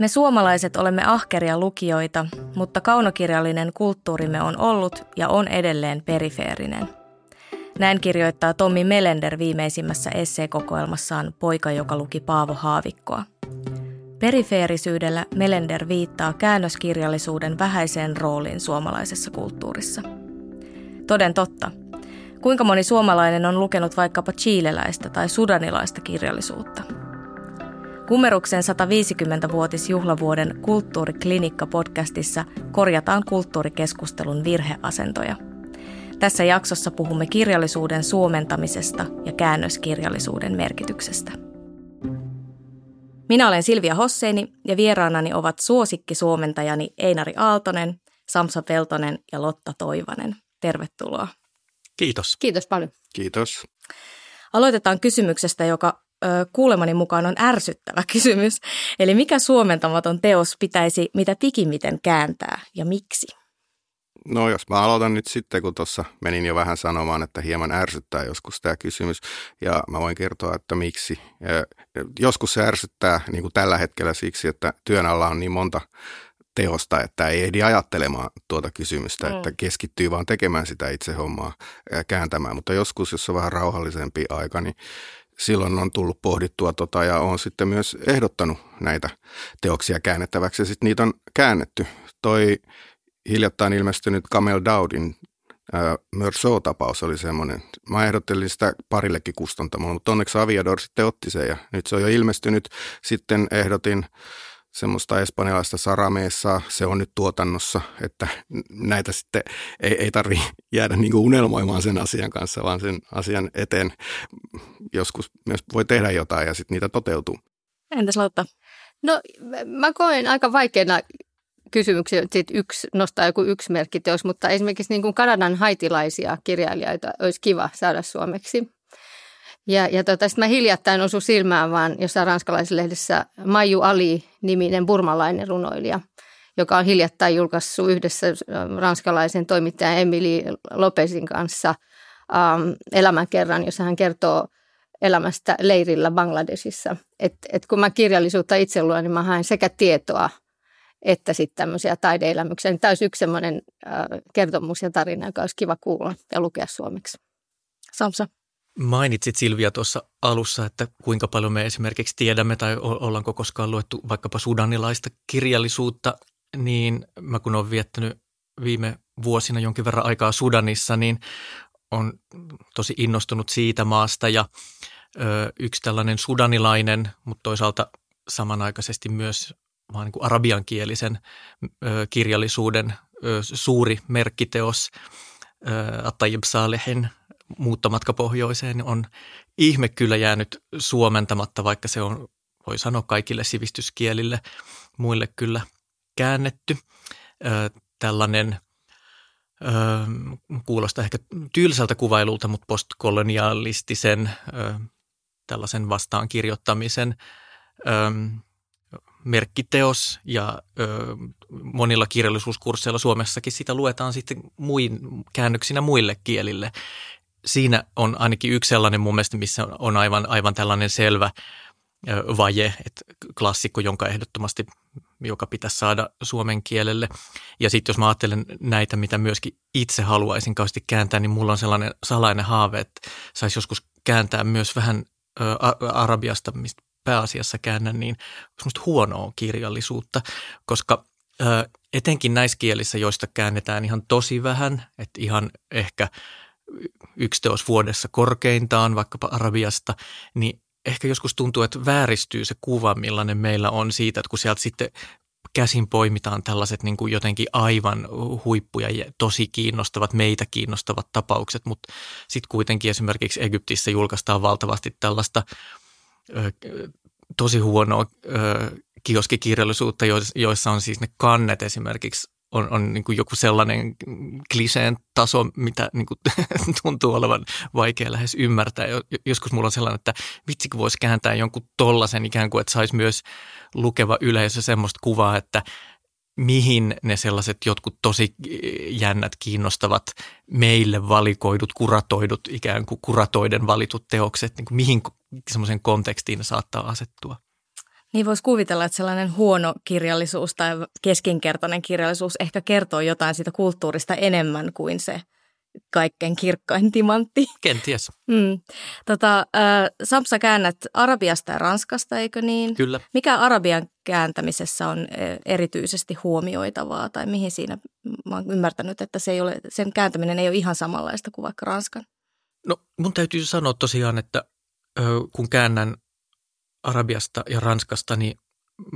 Me suomalaiset olemme ahkeria lukijoita, mutta kaunokirjallinen kulttuurimme on ollut ja on edelleen perifeerinen. Näin kirjoittaa Tommi Melender viimeisimmässä esseekokoelmassaan Poika, joka luki Paavo Haavikkoa. Perifeerisyydellä Melender viittaa käännöskirjallisuuden vähäiseen rooliin suomalaisessa kulttuurissa. Toden totta. Kuinka moni suomalainen on lukenut vaikkapa chileläistä tai sudanilaista kirjallisuutta – Kumeruksen 150-vuotisjuhlavuoden Kulttuuriklinikka-podcastissa korjataan kulttuurikeskustelun virheasentoja. Tässä jaksossa puhumme kirjallisuuden suomentamisesta ja käännöskirjallisuuden merkityksestä. Minä olen Silvia Hosseini ja vieraanani ovat suosikkisuomentajani Einari Aaltonen, Samsa Peltonen ja Lotta Toivanen. Tervetuloa. Kiitos. Kiitos paljon. Kiitos. Aloitetaan kysymyksestä, joka kuulemani mukaan on ärsyttävä kysymys. Eli mikä suomentamaton teos pitäisi mitä pikimiten kääntää ja miksi? No jos mä aloitan nyt sitten, kun tuossa menin jo vähän sanomaan, että hieman ärsyttää joskus tämä kysymys. Ja mä voin kertoa, että miksi. Joskus se ärsyttää niin kuin tällä hetkellä siksi, että työn alla on niin monta teosta, että ei ehdi ajattelemaan tuota kysymystä, mm. että keskittyy vaan tekemään sitä itse hommaa kääntämään. Mutta joskus, jos on vähän rauhallisempi aika, niin silloin on tullut pohdittua tota ja on sitten myös ehdottanut näitä teoksia käännettäväksi ja sitten niitä on käännetty. Toi hiljattain ilmestynyt Camel Daudin Meursault-tapaus oli semmoinen. Mä ehdottelin sitä parillekin kustantamolle, mutta onneksi Aviador sitten otti sen ja nyt se on jo ilmestynyt. Sitten ehdotin semmoista espanjalaista sarameessaa, se on nyt tuotannossa, että näitä sitten ei, ei tarvi jäädä niin kuin unelmoimaan sen asian kanssa, vaan sen asian eteen joskus myös voi tehdä jotain ja sitten niitä toteutuu. Entäs Lotta? No mä koen aika vaikeana kysymyksiä, että yksi, nostaa joku yksi merkkiteos, mutta esimerkiksi niin kuin Kanadan haitilaisia kirjailijoita olisi kiva saada suomeksi. Ja, ja tota, sitten mä hiljattain osu silmään vaan jossain ranskalaisessa lehdessä Maiju Ali-niminen burmalainen runoilija, joka on hiljattain julkaissut yhdessä ranskalaisen toimittajan Emily Lopezin kanssa ähm, elämänkerran, jossa hän kertoo elämästä leirillä Bangladesissa. Et, et kun mä kirjallisuutta itse luen, niin mä haen sekä tietoa että sitten tämmöisiä taideelämyksiä. Tämä olisi yksi semmoinen äh, kertomus ja tarina, joka olisi kiva kuulla ja lukea suomeksi. Samsa. Mainitsit Silvia tuossa alussa, että kuinka paljon me esimerkiksi tiedämme tai ollaanko koskaan luettu vaikkapa sudanilaista kirjallisuutta, niin mä kun olen viettänyt viime vuosina jonkin verran aikaa Sudanissa, niin on tosi innostunut siitä maasta ja ö, yksi tällainen sudanilainen, mutta toisaalta samanaikaisesti myös vaan niin kuin arabiankielisen ö, kirjallisuuden ö, suuri merkkiteos Attajib Salehin muuttomatka pohjoiseen on ihme kyllä jäänyt suomentamatta, vaikka se on, voi sanoa, kaikille sivistyskielille muille kyllä käännetty. Ö, tällainen ö, kuulostaa ehkä tylsältä kuvailulta, mutta postkolonialistisen ö, tällaisen vastaan kirjoittamisen ö, merkkiteos ja ö, monilla kirjallisuuskursseilla Suomessakin sitä luetaan sitten muin, käännöksinä muille kielille siinä on ainakin yksi sellainen mun mielestä, missä on aivan, aivan tällainen selvä vaje, että klassikko, jonka ehdottomasti, joka pitäisi saada suomen kielelle. Ja sitten jos mä ajattelen näitä, mitä myöskin itse haluaisin kauheasti kääntää, niin mulla on sellainen salainen haave, että saisi joskus kääntää myös vähän arabiasta, mistä pääasiassa käännän, niin semmoista huonoa kirjallisuutta, koska etenkin näissä kielissä, joista käännetään ihan tosi vähän, että ihan ehkä – yksi teos vuodessa korkeintaan, vaikkapa Arabiasta, niin ehkä joskus tuntuu, että vääristyy se kuva, millainen meillä on siitä, että kun sieltä sitten käsin poimitaan tällaiset niin kuin jotenkin aivan huippuja ja tosi kiinnostavat, meitä kiinnostavat tapaukset, mutta sitten kuitenkin esimerkiksi Egyptissä julkaistaan valtavasti tällaista ö, tosi huonoa ö, kioskikirjallisuutta, joissa on siis ne kannet esimerkiksi on, on niin kuin joku sellainen kliseen taso, mitä niin kuin tuntuu olevan vaikea lähes ymmärtää. Joskus mulla on sellainen, että vitsi kun voisi kääntää jonkun tollasen ikään kuin, että saisi myös lukeva yleisö semmoista kuvaa, että mihin ne sellaiset jotkut tosi jännät, kiinnostavat, meille valikoidut, kuratoidut, ikään kuin kuratoiden valitut teokset, niin kuin mihin semmoisen kontekstiin ne saattaa asettua. Niin voisi kuvitella, että sellainen huono kirjallisuus tai keskinkertainen kirjallisuus ehkä kertoo jotain siitä kulttuurista enemmän kuin se kaikkein kirkkain timantti. Kenties. Mm. Tota, äh, Samsa käännät Arabiasta ja Ranskasta, eikö niin? Kyllä. Mikä Arabian kääntämisessä on erityisesti huomioitavaa tai mihin siinä, mä oon ymmärtänyt, että se ei ole, sen kääntäminen ei ole ihan samanlaista kuin vaikka Ranskan? No mun täytyy sanoa tosiaan, että ö, kun käännän Arabiasta ja Ranskasta, niin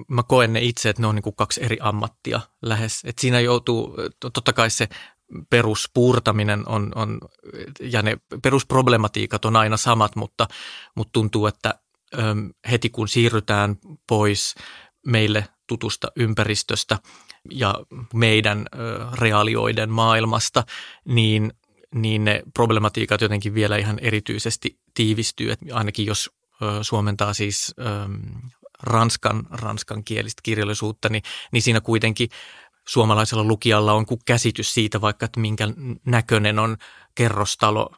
mä koen ne itse, että ne on niin kuin kaksi eri ammattia lähes. Et siinä joutuu, totta kai se peruspuurtaminen on, on, ja ne perusproblematiikat on aina samat, mutta, mutta tuntuu, että heti kun siirrytään pois meille tutusta ympäristöstä ja meidän reaalioiden maailmasta, niin, niin ne problematiikat jotenkin vielä ihan erityisesti tiivistyy. Et ainakin jos suomentaa siis ranskan, ranskan kielistä kirjallisuutta, niin, niin siinä kuitenkin suomalaisella lukijalla on kuin käsitys siitä vaikka, että minkä näköinen on kerrostalo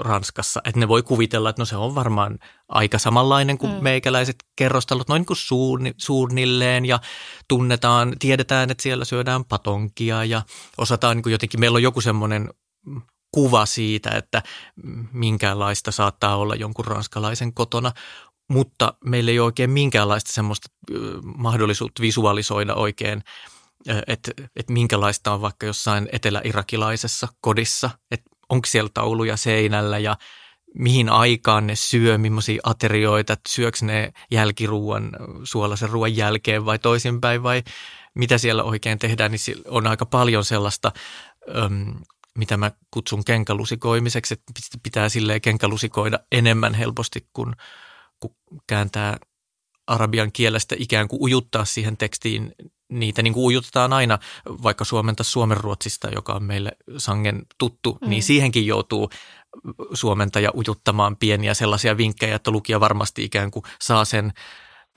Ranskassa. Että ne voi kuvitella, että no se on varmaan aika samanlainen kuin mm. meikäläiset kerrostalot, noin niin kuin suunni, suunnilleen ja tunnetaan, tiedetään, että siellä syödään patonkia ja osataan niin kuin jotenkin, meillä on joku semmoinen kuva siitä, että minkälaista saattaa olla jonkun ranskalaisen kotona, mutta meillä ei ole oikein minkäänlaista semmoista mahdollisuutta visualisoida oikein – että et minkälaista on vaikka jossain etelä-irakilaisessa kodissa, että onko siellä tauluja seinällä ja mihin aikaan ne syö, millaisia aterioita, että syöks ne jälkiruuan, suolaisen ruoan jälkeen vai toisinpäin vai mitä siellä oikein tehdään, niin on aika paljon sellaista, mitä mä kutsun kenkälusikoimiseksi, että pitää silleen kenkälusikoida enemmän helposti, kun, kun kääntää arabian kielestä ikään kuin ujuttaa siihen tekstiin niitä niin kuin ujutetaan aina, vaikka suomenta suomenruotsista, joka on meille sangen tuttu, mm. niin siihenkin joutuu suomentaja ujuttamaan pieniä sellaisia vinkkejä, että lukija varmasti ikään kuin saa sen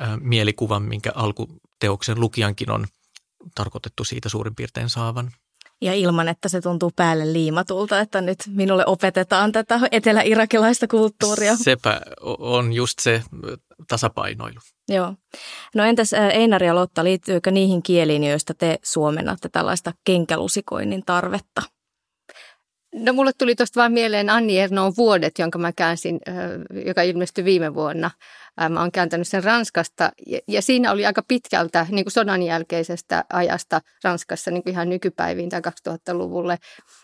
äh, mielikuvan, minkä alkuteoksen lukijankin on tarkoitettu siitä suurin piirtein saavan. Ja ilman, että se tuntuu päälle liimatulta, että nyt minulle opetetaan tätä etelä-irakilaista kulttuuria. Sepä on just se tasapainoilu. Joo. No entäs Einar ja Lotta, liittyykö niihin kieliin, joista te suomennatte tällaista kenkälusikoinnin tarvetta? No mulle tuli tuosta vaan mieleen Anni Ernoon vuodet, jonka mä käänsin, joka ilmestyi viime vuonna. Mä oon kääntänyt sen Ranskasta ja, ja siinä oli aika pitkältä niin kuin sodan jälkeisestä ajasta Ranskassa niin kuin ihan nykypäiviin tai 2000-luvulle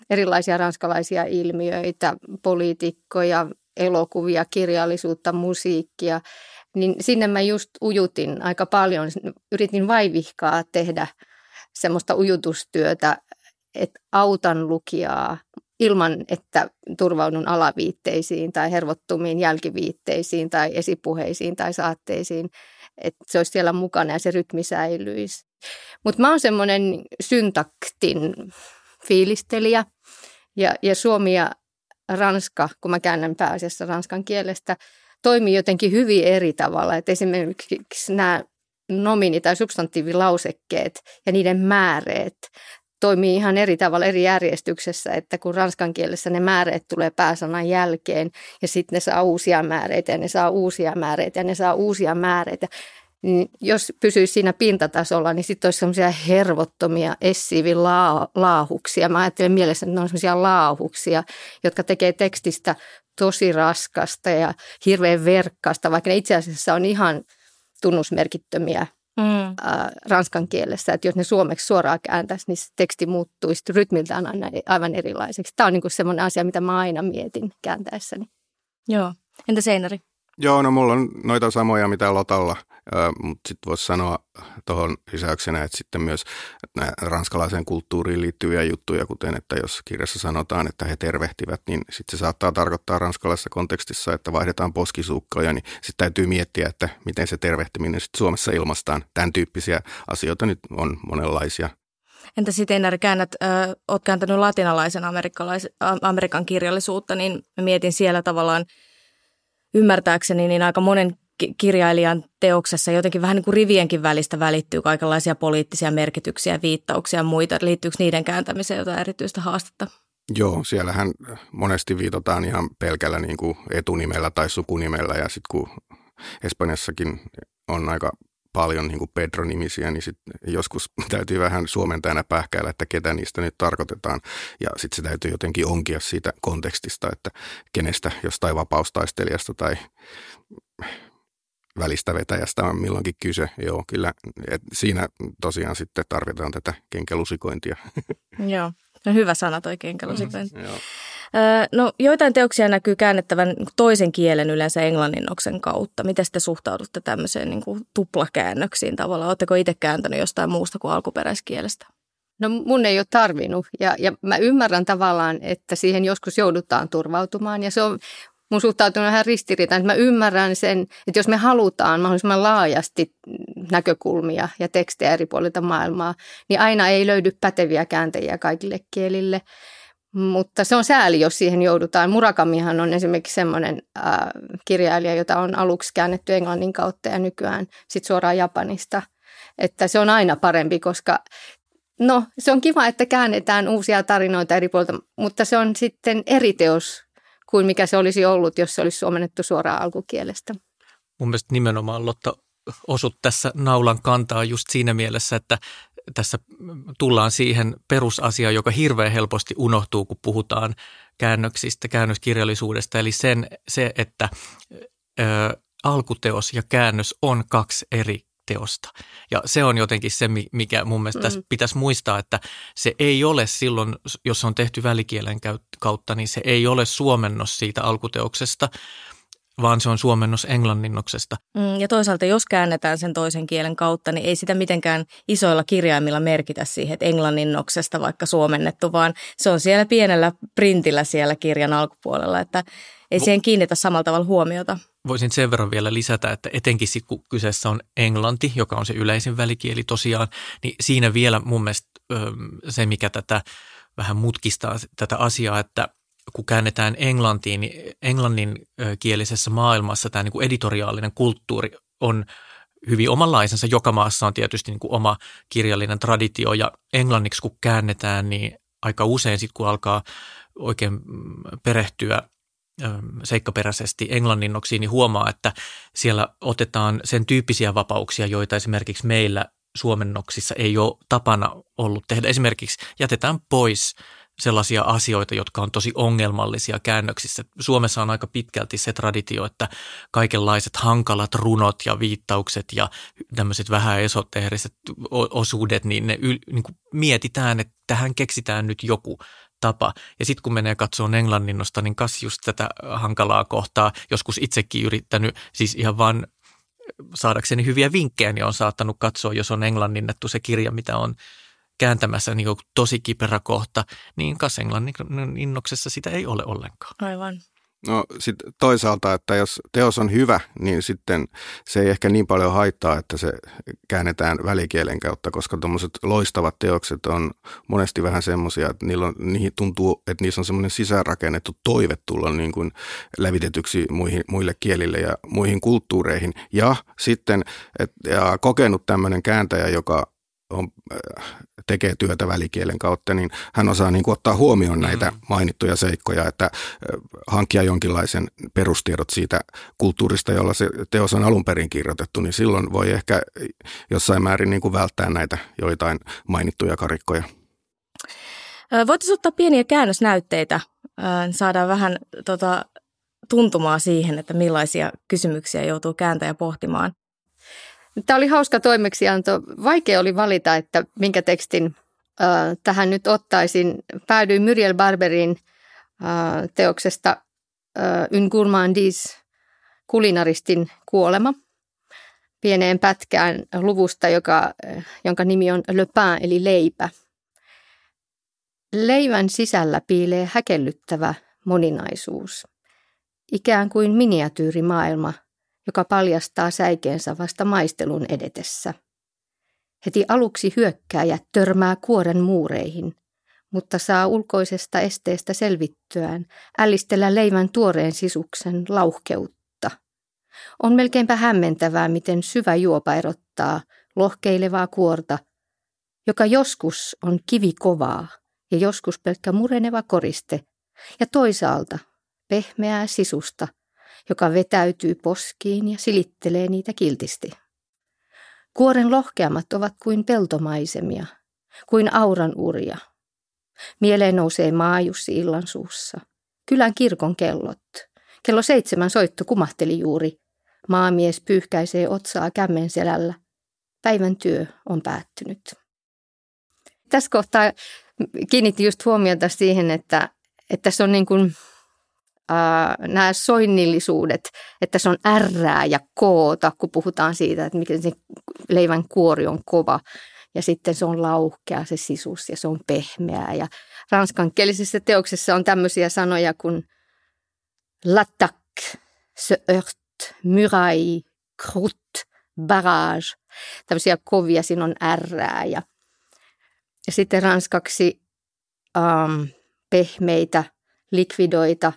erilaisia ranskalaisia ilmiöitä, poliitikkoja, elokuvia, kirjallisuutta, musiikkia. Niin sinne mä just ujutin aika paljon, yritin vaivihkaa tehdä semmoista ujutustyötä, että autan lukijaa ilman, että turvaudun alaviitteisiin tai hervottumiin jälkiviitteisiin tai esipuheisiin tai saatteisiin, että se olisi siellä mukana ja se rytmi säilyisi. Mutta mä oon semmoinen syntaktin fiilistelijä ja, ja Suomi ja Ranska, kun mä käännän pääasiassa ranskan kielestä, toimii jotenkin hyvin eri tavalla. Et esimerkiksi nämä nomini- tai substantiivilausekkeet ja niiden määreet toimii ihan eri tavalla eri järjestyksessä, että kun ranskan kielessä ne määreet tulee pääsanan jälkeen ja sitten ne saa uusia määreitä ja ne saa uusia määreitä ja ne saa uusia määreitä, niin jos pysyisi siinä pintatasolla, niin sitten olisi semmoisia hervottomia essiivin laahuksia. Mä ajattelen mielessä, että ne on semmoisia laahuksia, jotka tekee tekstistä tosi raskasta ja hirveän verkkaasta, vaikka ne itse asiassa on ihan tunnusmerkittömiä mm. äh, ranskan kielessä. Että jos ne suomeksi suoraan kääntäisi, niin se teksti muuttuisi rytmiltään aina aivan erilaiseksi. Tämä on niin semmoinen asia, mitä mä aina mietin kääntäessäni. Joo. Entä Seinari? Joo, no mulla on noita samoja mitä Lotalla – mutta sitten voisi sanoa tuohon lisäyksenä, että sitten myös nämä ranskalaiseen kulttuuriin liittyviä juttuja, kuten että jos kirjassa sanotaan, että he tervehtivät, niin sitten se saattaa tarkoittaa ranskalaisessa kontekstissa, että vaihdetaan poskisuukkoja, niin sitten täytyy miettiä, että miten se tervehtiminen sitten Suomessa ilmastaan. Tämän tyyppisiä asioita nyt on monenlaisia. Entä sitten Einar, käännät, äh, olet kääntänyt latinalaisen Amerikan kirjallisuutta, niin mietin siellä tavallaan ymmärtääkseni, niin aika monen kirjailijan teoksessa jotenkin vähän niin kuin rivienkin välistä välittyy kaikenlaisia poliittisia merkityksiä, viittauksia ja muita. Liittyykö niiden kääntämiseen jotain erityistä haastetta? Joo, siellähän monesti viitataan ihan pelkällä niin kuin etunimellä tai sukunimellä ja sitten kun Espanjassakin on aika paljon niin kuin Pedro-nimisiä, niin sit joskus täytyy vähän suomentajana pähkäillä, että ketä niistä nyt tarkoitetaan. Ja sitten se täytyy jotenkin onkia siitä kontekstista, että kenestä jostain vapaustaistelijasta tai välistä vetäjästä on milloinkin kyse. Joo, kyllä. Et siinä tosiaan sitten tarvitaan tätä kenkelusikointia. Joo, no hyvä sana toi kenkelusikointi. Mm, joo. No joitain teoksia näkyy käännettävän toisen kielen yleensä englanninnoksen kautta. Miten te suhtaudutte tämmöiseen niin kuin tuplakäännöksiin tavallaan? Oletteko itse kääntänyt jostain muusta kuin alkuperäiskielestä? No mun ei ole tarvinnut ja, ja mä ymmärrän tavallaan, että siihen joskus joudutaan turvautumaan ja se on mun suhtautuminen ihan ristiriitaan, että mä ymmärrän sen, että jos me halutaan mahdollisimman laajasti näkökulmia ja tekstejä eri puolilta maailmaa, niin aina ei löydy päteviä kääntäjiä kaikille kielille. Mutta se on sääli, jos siihen joudutaan. Murakamihan on esimerkiksi semmoinen äh, kirjailija, jota on aluksi käännetty englannin kautta ja nykyään sit suoraan Japanista. Että se on aina parempi, koska no se on kiva, että käännetään uusia tarinoita eri puolilta, mutta se on sitten eri teos kuin mikä se olisi ollut, jos se olisi suomennettu suoraan alkukielestä. Mun mielestä nimenomaan Lotta osut tässä naulan kantaa just siinä mielessä, että tässä tullaan siihen perusasiaan, joka hirveän helposti unohtuu, kun puhutaan käännöksistä, käännöskirjallisuudesta, eli sen, se, että ö, alkuteos ja käännös on kaksi eri teosta. Ja se on jotenkin se, mikä mun mielestä mm. pitäisi muistaa, että se ei ole silloin, jos on tehty välikielen kautta, niin se ei ole suomennos siitä alkuteoksesta, vaan se on suomennos englanninnoksesta. Mm, ja toisaalta, jos käännetään sen toisen kielen kautta, niin ei sitä mitenkään isoilla kirjaimilla merkitä siihen, että englanninnoksesta vaikka suomennettu, vaan se on siellä pienellä printillä siellä kirjan alkupuolella, että ei siihen kiinnitä samalla tavalla huomiota. Voisin sen verran vielä lisätä, että etenkin kun kyseessä on englanti, joka on se yleisin välikieli tosiaan, niin siinä vielä mun mielestä se, mikä tätä vähän mutkistaa tätä asiaa, että kun käännetään englantiin, niin englanninkielisessä maailmassa tämä niin kuin editoriaalinen kulttuuri on hyvin omanlaisensa. Joka maassa on tietysti niin kuin oma kirjallinen traditio ja englanniksi kun käännetään, niin aika usein sitten kun alkaa oikein mm, perehtyä seikkaperäisesti englanninnoksiin, niin huomaa, että siellä otetaan sen tyyppisiä vapauksia, joita esimerkiksi meillä suomennoksissa ei ole tapana ollut tehdä. Esimerkiksi jätetään pois sellaisia asioita, jotka on tosi ongelmallisia käännöksissä. Suomessa on aika pitkälti se traditio, että kaikenlaiset hankalat runot ja viittaukset ja tämmöiset vähän esoteeriset osuudet, niin ne yl, niin kuin mietitään, että tähän keksitään nyt joku tapa. Ja sitten kun menee katsomaan englanninnosta, niin kas just tätä hankalaa kohtaa, joskus itsekin yrittänyt, siis ihan vaan saadakseni hyviä vinkkejä, niin on saattanut katsoa, jos on englanninnettu se kirja, mitä on kääntämässä niin tosi kiperä kohta, niin kas englanninnoksessa sitä ei ole ollenkaan. Aivan. No sitten toisaalta, että jos teos on hyvä, niin sitten se ei ehkä niin paljon haittaa, että se käännetään välikielen kautta, koska tuommoiset loistavat teokset on monesti vähän semmoisia, että niillä on, niihin tuntuu, että niissä on semmoinen sisäänrakennettu toive tulla niin kuin lävitetyksi muihin, muille kielille ja muihin kulttuureihin. Ja sitten et, ja kokenut tämmöinen kääntäjä, joka on, äh, tekee työtä välikielen kautta, niin hän osaa niin kuin ottaa huomioon näitä mm. mainittuja seikkoja, että äh, hankkia jonkinlaisen perustiedot siitä kulttuurista, jolla se teos on alun perin kirjoitettu, niin silloin voi ehkä jossain määrin niin kuin välttää näitä joitain mainittuja karikkoja. Voitaisiin ottaa pieniä käännösnäytteitä, saadaan vähän tota, tuntumaa siihen, että millaisia kysymyksiä joutuu kääntäjä pohtimaan. Tämä oli hauska toimeksianto. Vaikea oli valita, että minkä tekstin äh, tähän nyt ottaisin. Päädyin Muriel Barberin äh, teoksesta äh, Un gourmandis, kulinaristin kuolema, pieneen pätkään luvusta, joka, äh, jonka nimi on Le pain, eli leipä. Leivän sisällä piilee häkellyttävä moninaisuus, ikään kuin miniatyyrimaailma – joka paljastaa säikeensä vasta maistelun edetessä. Heti aluksi hyökkääjä törmää kuoren muureihin, mutta saa ulkoisesta esteestä selvittyään ällistellä leivän tuoreen sisuksen lauhkeutta. On melkeinpä hämmentävää, miten syvä juopa erottaa lohkeilevaa kuorta, joka joskus on kivikovaa ja joskus pelkkä mureneva koriste, ja toisaalta pehmeää sisusta – joka vetäytyy poskiin ja silittelee niitä kiltisti. Kuoren lohkeamat ovat kuin peltomaisemia, kuin auran uria. Mieleen nousee maajussi illan suussa. Kylän kirkon kellot. Kello seitsemän soitto kumahteli juuri. Maamies pyyhkäisee otsaa kämmen selällä. Päivän työ on päättynyt. Tässä kohtaa kiinnitti just huomiota siihen, että, että tässä on niin kuin, nämä soinnillisuudet, että se on R ja koota, kun puhutaan siitä, että miten se leivän kuori on kova. Ja sitten se on lauhkea se sisus ja se on pehmeää. Ja ranskankielisessä teoksessa on tämmöisiä sanoja kuin l'attaque, se heurt, muraille, croûte, barrage. Tämmöisiä kovia, siinä on R ja, ja sitten ranskaksi um, pehmeitä, likvidoita,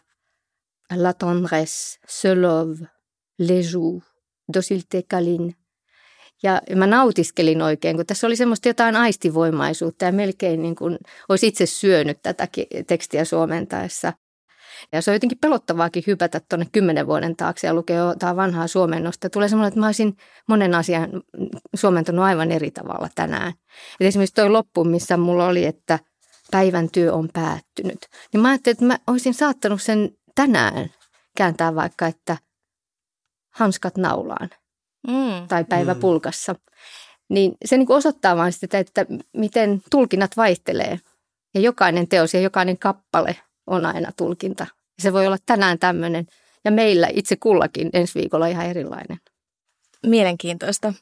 la tendresse, se love, les joues, docilité câline. Ja mä nautiskelin oikein, kun tässä oli semmoista jotain aistivoimaisuutta ja melkein niin kuin olisi itse syönyt tätä tekstiä suomentaessa. Ja se on jotenkin pelottavaakin hypätä tuonne kymmenen vuoden taakse ja lukea jotain vanhaa suomennosta. Tulee semmoinen, että mä olisin monen asian suomentanut aivan eri tavalla tänään. Et esimerkiksi toi loppu, missä mulla oli, että päivän työ on päättynyt. Niin mä ajattelin, että mä olisin saattanut sen tänään kääntää vaikka, että hanskat naulaan mm. tai päivä mm. pulkassa. Niin se niin kuin osoittaa vain sitä, että miten tulkinnat vaihtelee. Ja jokainen teos ja jokainen kappale on aina tulkinta. Se voi olla tänään tämmöinen ja meillä itse kullakin ensi viikolla ihan erilainen. Mielenkiintoista.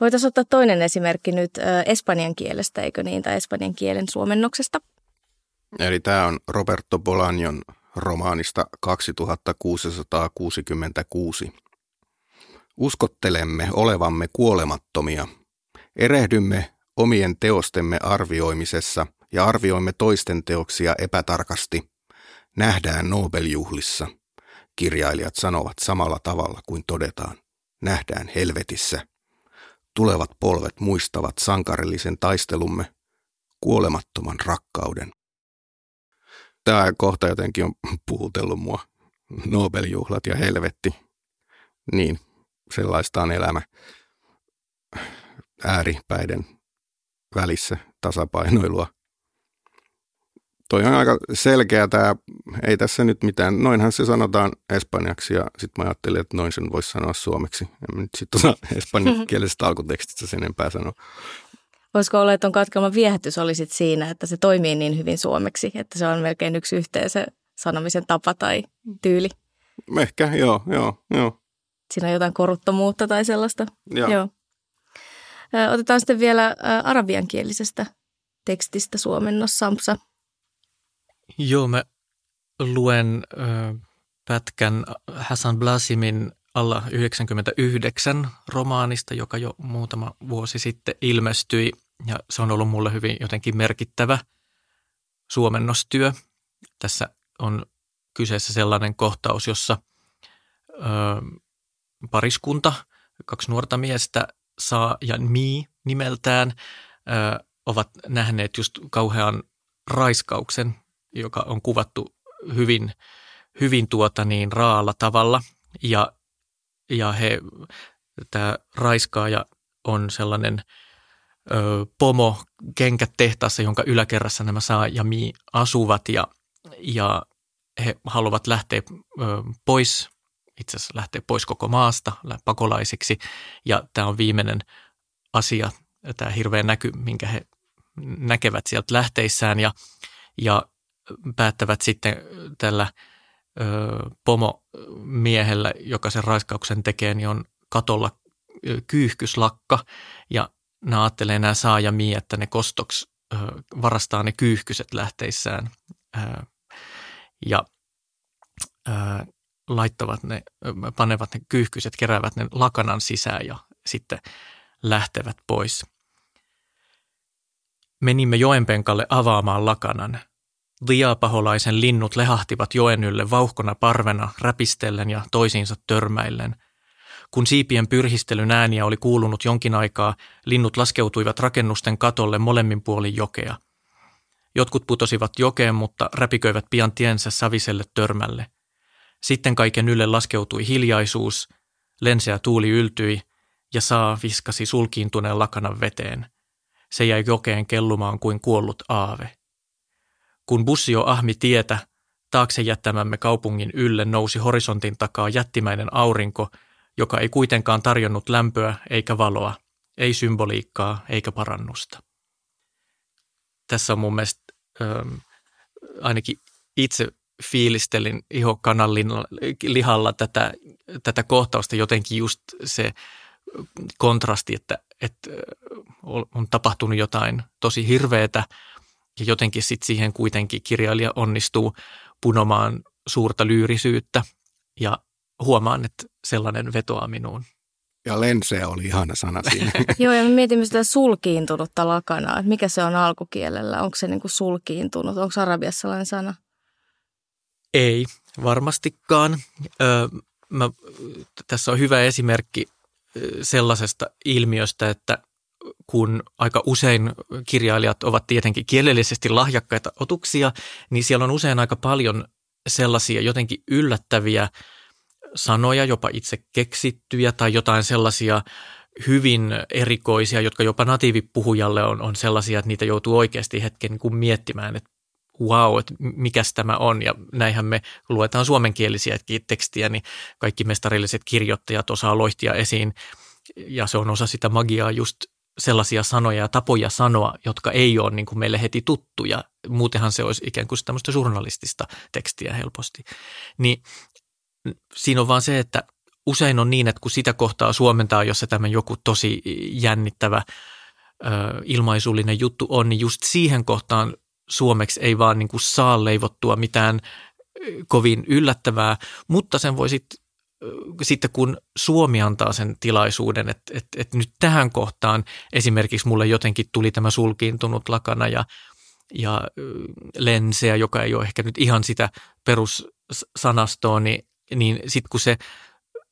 Voitaisiin ottaa toinen esimerkki nyt espanjan kielestä, eikö niin, tai espanjan kielen suomennoksesta. Eli tämä on Roberto Bolanion romaanista 2666. Uskottelemme olevamme kuolemattomia. Erehdymme omien teostemme arvioimisessa ja arvioimme toisten teoksia epätarkasti. Nähdään Nobeljuhlissa. Kirjailijat sanovat samalla tavalla kuin todetaan. Nähdään helvetissä. Tulevat polvet muistavat sankarillisen taistelumme, kuolemattoman rakkauden. Tämä kohta jotenkin on puhutellut mua. Nobeljuhlat ja helvetti. Niin, sellaista on elämä ääripäiden välissä tasapainoilua. Toi on aika selkeä tämä, ei tässä nyt mitään, noinhan se sanotaan espanjaksi ja sitten mä ajattelin, että noin sen voisi sanoa suomeksi. En nyt sitten osaa espanjankielisestä alkutekstistä sen enempää sanoa. Voisiko olla, että on katkelman viehätys oli sit siinä, että se toimii niin hyvin suomeksi, että se on melkein yksi yhteen se sanomisen tapa tai tyyli? Ehkä, joo, joo, joo. Siinä on jotain koruttomuutta tai sellaista. Joo. joo. Otetaan sitten vielä arabiankielisestä tekstistä suomennos Sampsa. Joo, mä luen pätkän Hassan Blasimin alla 99 romaanista, joka jo muutama vuosi sitten ilmestyi. Ja se on ollut mulle hyvin jotenkin merkittävä suomennostyö. Tässä on kyseessä sellainen kohtaus, jossa ö, pariskunta, kaksi nuorta miestä, Saa ja Mi nimeltään, ö, ovat nähneet just kauhean raiskauksen, joka on kuvattu hyvin, hyvin tuota niin raalla tavalla. Ja, ja he, tämä raiskaaja on sellainen ö, pomo kenkätehtaassa, jonka yläkerrassa nämä Saa ja Mi asuvat ja, ja he haluavat lähteä ö, pois itse asiassa lähteä pois koko maasta pakolaisiksi. Ja tämä on viimeinen asia, tämä hirveä näky, minkä he näkevät sieltä lähteissään ja, ja päättävät sitten tällä ö, pomomiehellä, joka sen raiskauksen tekee, niin on katolla kyyhkyslakka ja nämä ajattelee nämä saa ja mii, että ne kostoksi varastaa ne kyyhkyset lähteissään ja laittavat ne, panevat ne kyyhkyset, keräävät ne lakanan sisään ja sitten lähtevät pois. Menimme joenpenkalle avaamaan lakanan. Diapaholaisen linnut lehahtivat joen ylle vauhkona parvena, räpistellen ja toisiinsa törmäillen. Kun siipien pyrhistelyn ääniä oli kuulunut jonkin aikaa, linnut laskeutuivat rakennusten katolle molemmin puolin jokea. Jotkut putosivat jokeen, mutta räpiköivät pian tiensä saviselle törmälle. Sitten kaiken ylle laskeutui hiljaisuus, lenseä tuuli yltyi ja saa viskasi sulkiintuneen lakanan veteen. Se jäi jokeen kellumaan kuin kuollut aave. Kun bussi jo ahmi tietä, taakse jättämämme kaupungin ylle nousi horisontin takaa jättimäinen aurinko, joka ei kuitenkaan tarjonnut lämpöä eikä valoa, ei symboliikkaa eikä parannusta. Tässä on mun mielestä ähm, ainakin itse fiilistelin ihokanan lihalla tätä, tätä kohtausta jotenkin just se kontrasti, että, että on tapahtunut jotain tosi hirveätä ja jotenkin sitten siihen kuitenkin kirjailija onnistuu punomaan suurta lyyrisyyttä ja huomaan, että sellainen vetoaa minuun. Ja lense oli ihana sana siinä. Joo, ja me mietimme sitä sulkiintunutta lakanaa, että mikä se on alkukielellä. Onko se niin kuin sulkiintunut? Onko arabiassa sellainen sana? Ei, varmastikaan. Öö, mä, tässä on hyvä esimerkki sellaisesta ilmiöstä, että kun aika usein kirjailijat ovat tietenkin kielellisesti lahjakkaita otuksia, niin siellä on usein aika paljon sellaisia jotenkin yllättäviä sanoja, jopa itse keksittyjä tai jotain sellaisia hyvin erikoisia, jotka jopa natiivipuhujalle on, on sellaisia, että niitä joutuu oikeasti hetken niin kuin miettimään, että wow, että mikäs tämä on. Ja näinhän me luetaan suomenkielisiä tekstiä, niin kaikki mestarilliset kirjoittajat osaa loihtia esiin. Ja se on osa sitä magiaa just sellaisia sanoja ja tapoja sanoa, jotka ei ole niin kuin meille heti tuttuja. Muutenhan se olisi ikään kuin tämmöistä journalistista tekstiä helposti. Niin siinä on vaan se, että usein on niin, että kun sitä kohtaa suomentaa, jossa tämä joku tosi jännittävä ö, ilmaisullinen juttu on, niin just siihen kohtaan suomeksi ei vaan niin kuin saa leivottua mitään kovin yllättävää, mutta sen voi sitten sitten kun Suomi antaa sen tilaisuuden, että, että, että nyt tähän kohtaan esimerkiksi mulle jotenkin tuli tämä sulkiintunut lakana ja, ja lenseä, joka ei ole ehkä nyt ihan sitä perussanastoa, niin, niin sitten kun se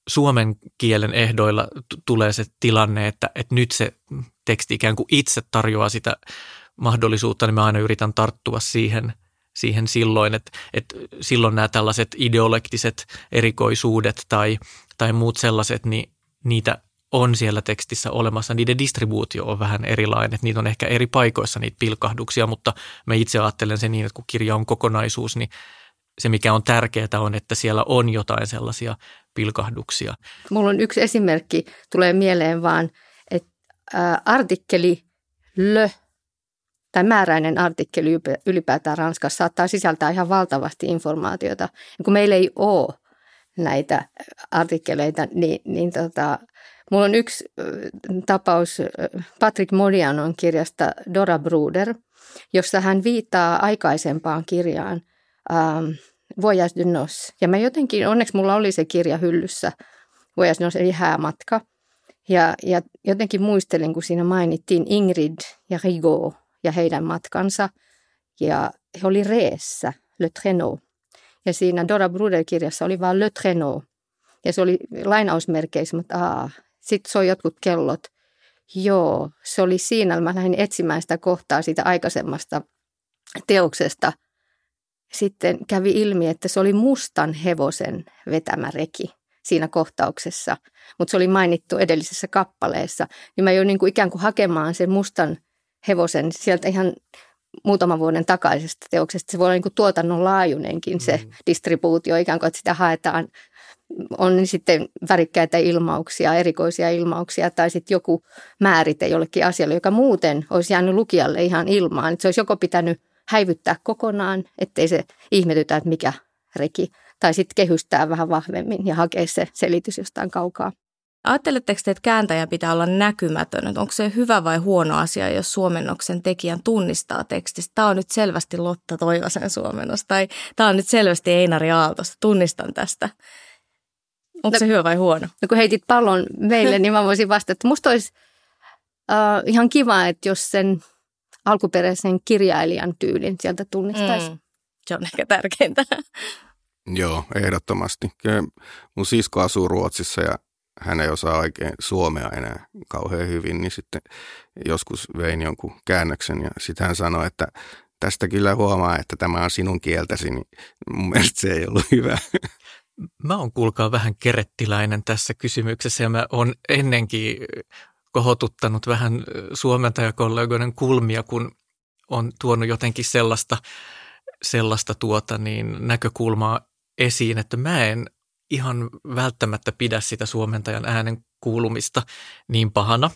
suomen kielen ehdoilla t- tulee se tilanne, että, että nyt se teksti ikään kuin itse tarjoaa sitä mahdollisuutta, niin mä aina yritän tarttua siihen, siihen silloin, että, että silloin nämä tällaiset ideolektiset erikoisuudet tai, tai muut sellaiset, niin niitä on siellä tekstissä olemassa. Niiden distribuutio on vähän erilainen, että niitä on ehkä eri paikoissa niitä pilkahduksia, mutta mä itse ajattelen sen niin, että kun kirja on kokonaisuus, niin se mikä on tärkeää on, että siellä on jotain sellaisia pilkahduksia. Mulla on yksi esimerkki, tulee mieleen vaan, että artikkeli lö tai määräinen artikkeli ylipäätään Ranskassa saattaa sisältää ihan valtavasti informaatiota. Ja kun meillä ei ole näitä artikkeleita, niin, niin tota, mulla on yksi tapaus Patrick Modianon kirjasta Dora Bruder, jossa hän viittaa aikaisempaan kirjaan ähm, Voyage de Nos. Ja mä jotenkin, onneksi mulla oli se kirja hyllyssä, Voyage de Nos eli häämatka. Ja, ja jotenkin muistelin, kun siinä mainittiin Ingrid ja Rigaud, ja heidän matkansa. Ja he oli reessä, Le Traîneau. Ja siinä Dora Bruder-kirjassa oli vain Le Traîneau. Ja se oli lainausmerkeissä, mutta sitten soi jotkut kellot. Joo, se oli siinä. Mä lähdin etsimään sitä kohtaa siitä aikaisemmasta teoksesta. Sitten kävi ilmi, että se oli mustan hevosen vetämä reki siinä kohtauksessa, mutta se oli mainittu edellisessä kappaleessa. Niin mä jo niin kuin ikään kuin hakemaan sen mustan hevosen sieltä ihan muutaman vuoden takaisesta teoksesta. Se voi olla niin kuin tuotannon laajuinenkin se mm. distribuutio, ikään kuin että sitä haetaan. On niin sitten värikkäitä ilmauksia, erikoisia ilmauksia tai sitten joku määrite jollekin asialle, joka muuten olisi jäänyt lukijalle ihan ilmaan. Että se olisi joko pitänyt häivyttää kokonaan, ettei se ihmetytä, että mikä reki, tai sitten kehystää vähän vahvemmin ja hakea se selitys jostain kaukaa. Ajatteletteko te, että kääntäjän pitää olla näkymätön? Että onko se hyvä vai huono asia, jos suomennoksen tekijän tunnistaa tekstistä? Tämä on nyt selvästi Lotta Toivasen suomennos tai tämä on nyt selvästi Einari Aaltosta. Tunnistan tästä. Onko no, se hyvä vai huono? No kun heitit pallon meille, niin mä voisin vastata, että musta olisi uh, ihan kiva, että jos sen alkuperäisen kirjailijan tyylin sieltä tunnistaisi. Mm, se on ehkä tärkeintä. Joo, ehdottomasti. Kyllä mun sisko asuu Ruotsissa ja hän ei osaa oikein suomea enää kauhean hyvin, niin sitten joskus vein jonkun käännöksen ja sitten hän sanoi, että tästä kyllä huomaa, että tämä on sinun kieltäsi, niin mun mielestä se ei ollut hyvä. Mä oon kuulkaa vähän kerettiläinen tässä kysymyksessä ja mä oon ennenkin kohotuttanut vähän suomentajakollegoiden kulmia, kun on tuonut jotenkin sellaista, sellaista tuota niin, näkökulmaa esiin, että mä en ihan välttämättä pidä sitä suomentajan äänen kuulumista niin pahana.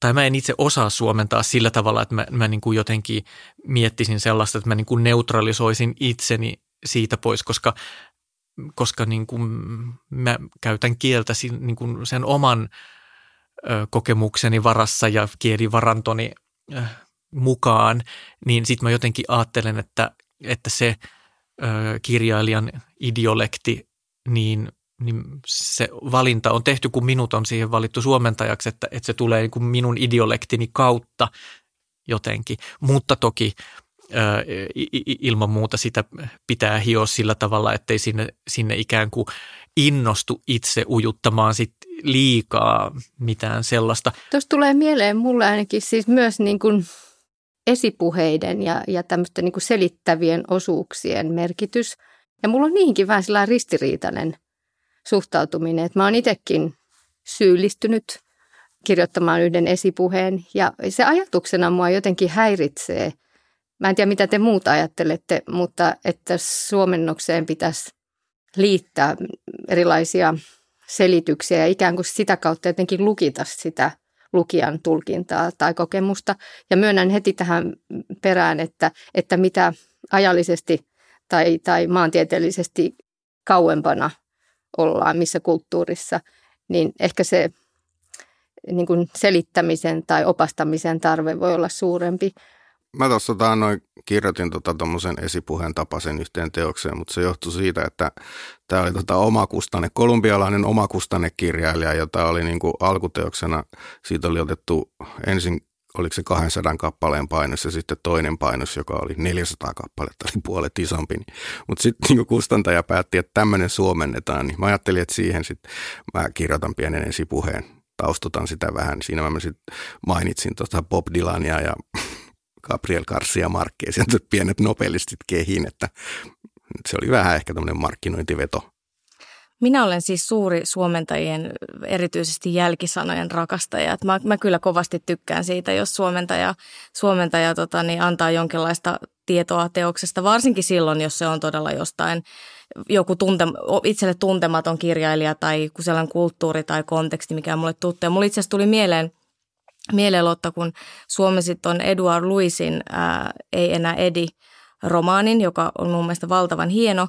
Tai mä en itse osaa suomentaa sillä tavalla, että mä, mä niin kuin jotenkin miettisin sellaista, että mä niin kuin neutralisoisin itseni siitä pois, koska, koska niin kuin mä käytän kieltä niin kuin sen oman kokemukseni varassa ja kielivarantoni mukaan, niin sitten mä jotenkin ajattelen, että, että se kirjailijan idiolekti, niin, niin se valinta on tehty, kun minut on siihen valittu suomentajaksi, että, että se tulee niin kuin minun idiolektini kautta jotenkin. Mutta toki ilman muuta sitä pitää hioa sillä tavalla, ettei sinne, sinne ikään kuin innostu itse ujuttamaan sit liikaa mitään sellaista. Tuossa tulee mieleen mulle ainakin siis myös niin kuin esipuheiden ja, ja tämmöisten niin kuin selittävien osuuksien merkitys. Ja mulla on niinkin vähän sellainen ristiriitainen suhtautuminen, että mä oon itsekin syyllistynyt kirjoittamaan yhden esipuheen ja se ajatuksena mua jotenkin häiritsee. Mä en tiedä, mitä te muuta ajattelette, mutta että suomennokseen pitäisi liittää erilaisia selityksiä ja ikään kuin sitä kautta jotenkin lukita sitä lukijan tulkintaa tai kokemusta. Ja myönnän heti tähän perään, että, että mitä ajallisesti tai, tai maantieteellisesti kauempana ollaan, missä kulttuurissa, niin ehkä se niin kuin selittämisen tai opastamisen tarve voi olla suurempi. Mä tuossa noin kirjoitin tuommoisen tota, esipuheen tapaisen yhteen teokseen, mutta se johtui siitä, että tämä oli tota omakustanne, kolumbialainen omakustanne kirjailija, jota oli niin kuin alkuteoksena, siitä oli otettu ensin oliko se 200 kappaleen painos ja sitten toinen painos, joka oli 400 kappaletta, oli puolet isompi. Mutta sitten niin kustantaja päätti, että tämmöinen suomennetaan, niin mä ajattelin, että siihen sitten mä kirjoitan pienen esipuheen, taustutan sitä vähän. Siinä mä sitten mainitsin tota Bob Dylania ja Gabriel Garcia Marquez ja pienet nopelistit kehiin, että se oli vähän ehkä tämmöinen markkinointiveto. Minä olen siis suuri suomentajien, erityisesti jälkisanojen rakastaja. Mä, mä kyllä kovasti tykkään siitä, jos suomentaja, suomentaja tota, niin antaa jonkinlaista tietoa teoksesta, varsinkin silloin, jos se on todella jostain joku tunte, itselle tuntematon kirjailija tai sellainen kulttuuri tai konteksti, mikä on mulle tuttu. Ja mulle itse asiassa tuli mieleen mielenlotta, kun suomisit on Eduard Luisin ää, Ei enää Edi romaanin, joka on mun mielestä valtavan hieno.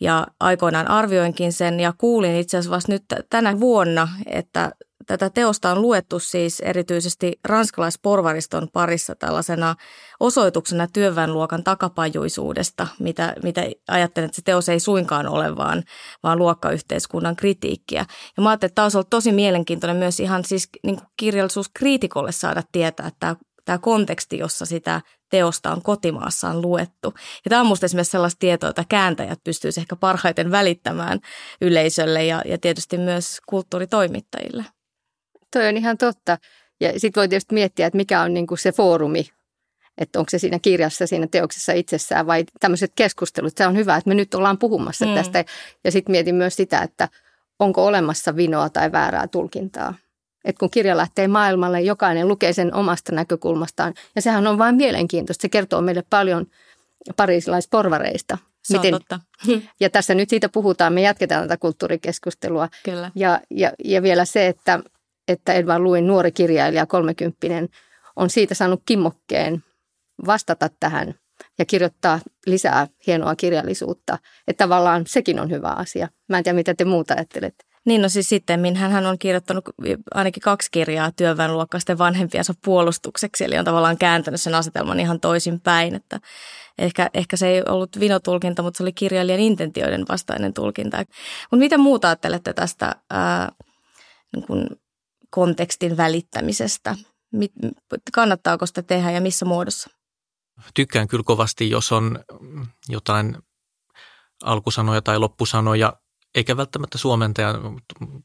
Ja aikoinaan arvioinkin sen ja kuulin itse asiassa vasta nyt tänä vuonna, että tätä teosta on luettu siis erityisesti ranskalaisporvariston parissa tällaisena osoituksena työväenluokan takapajuisuudesta, mitä, mitä ajattelen, että se teos ei suinkaan ole, vaan, vaan luokkayhteiskunnan kritiikkiä. Ja mä ajattelin, että tämä olisi tosi mielenkiintoinen myös ihan siis niin kirjallisuuskriitikolle saada tietää, tämä tämä konteksti, jossa sitä teosta on kotimaassaan luettu. Ja tämä on minusta esimerkiksi sellaista tietoa, että kääntäjät pystyisivät ehkä parhaiten välittämään yleisölle ja, ja tietysti myös kulttuuritoimittajille. Toi on ihan totta. Ja sitten voi tietysti miettiä, että mikä on niinku se foorumi, että onko se siinä kirjassa, siinä teoksessa itsessään vai tämmöiset keskustelut. Se on hyvä, että me nyt ollaan puhumassa mm. tästä. Ja sitten mietin myös sitä, että onko olemassa vinoa tai väärää tulkintaa. Että kun kirja lähtee maailmalle, jokainen lukee sen omasta näkökulmastaan. Ja sehän on vain mielenkiintoista. Se kertoo meille paljon pariisilaisporvareista. Se Miten, on totta. Ja tässä nyt siitä puhutaan, me jatketaan tätä kulttuurikeskustelua. Kyllä. Ja, ja, ja vielä se, että, että Edvard Luin nuori kirjailija, kolmekymppinen, on siitä saanut kimmokkeen vastata tähän ja kirjoittaa lisää hienoa kirjallisuutta. Että tavallaan sekin on hyvä asia. Mä en tiedä, mitä te muuta ajattelette. Niin no siis sitten hän on kirjoittanut ainakin kaksi kirjaa työväenluokkaisten vanhempiensa puolustukseksi, eli on tavallaan kääntänyt sen asetelman ihan toisin päin, että ehkä, ehkä se ei ollut vinotulkinta, mutta se oli kirjailijan intentioiden vastainen tulkinta. Mutta mitä muuta ajattelette tästä ää, niin kuin kontekstin välittämisestä? Kannattaako sitä tehdä ja missä muodossa? Tykkään kyllä kovasti, jos on jotain alkusanoja tai loppusanoja, eikä välttämättä suomentaja,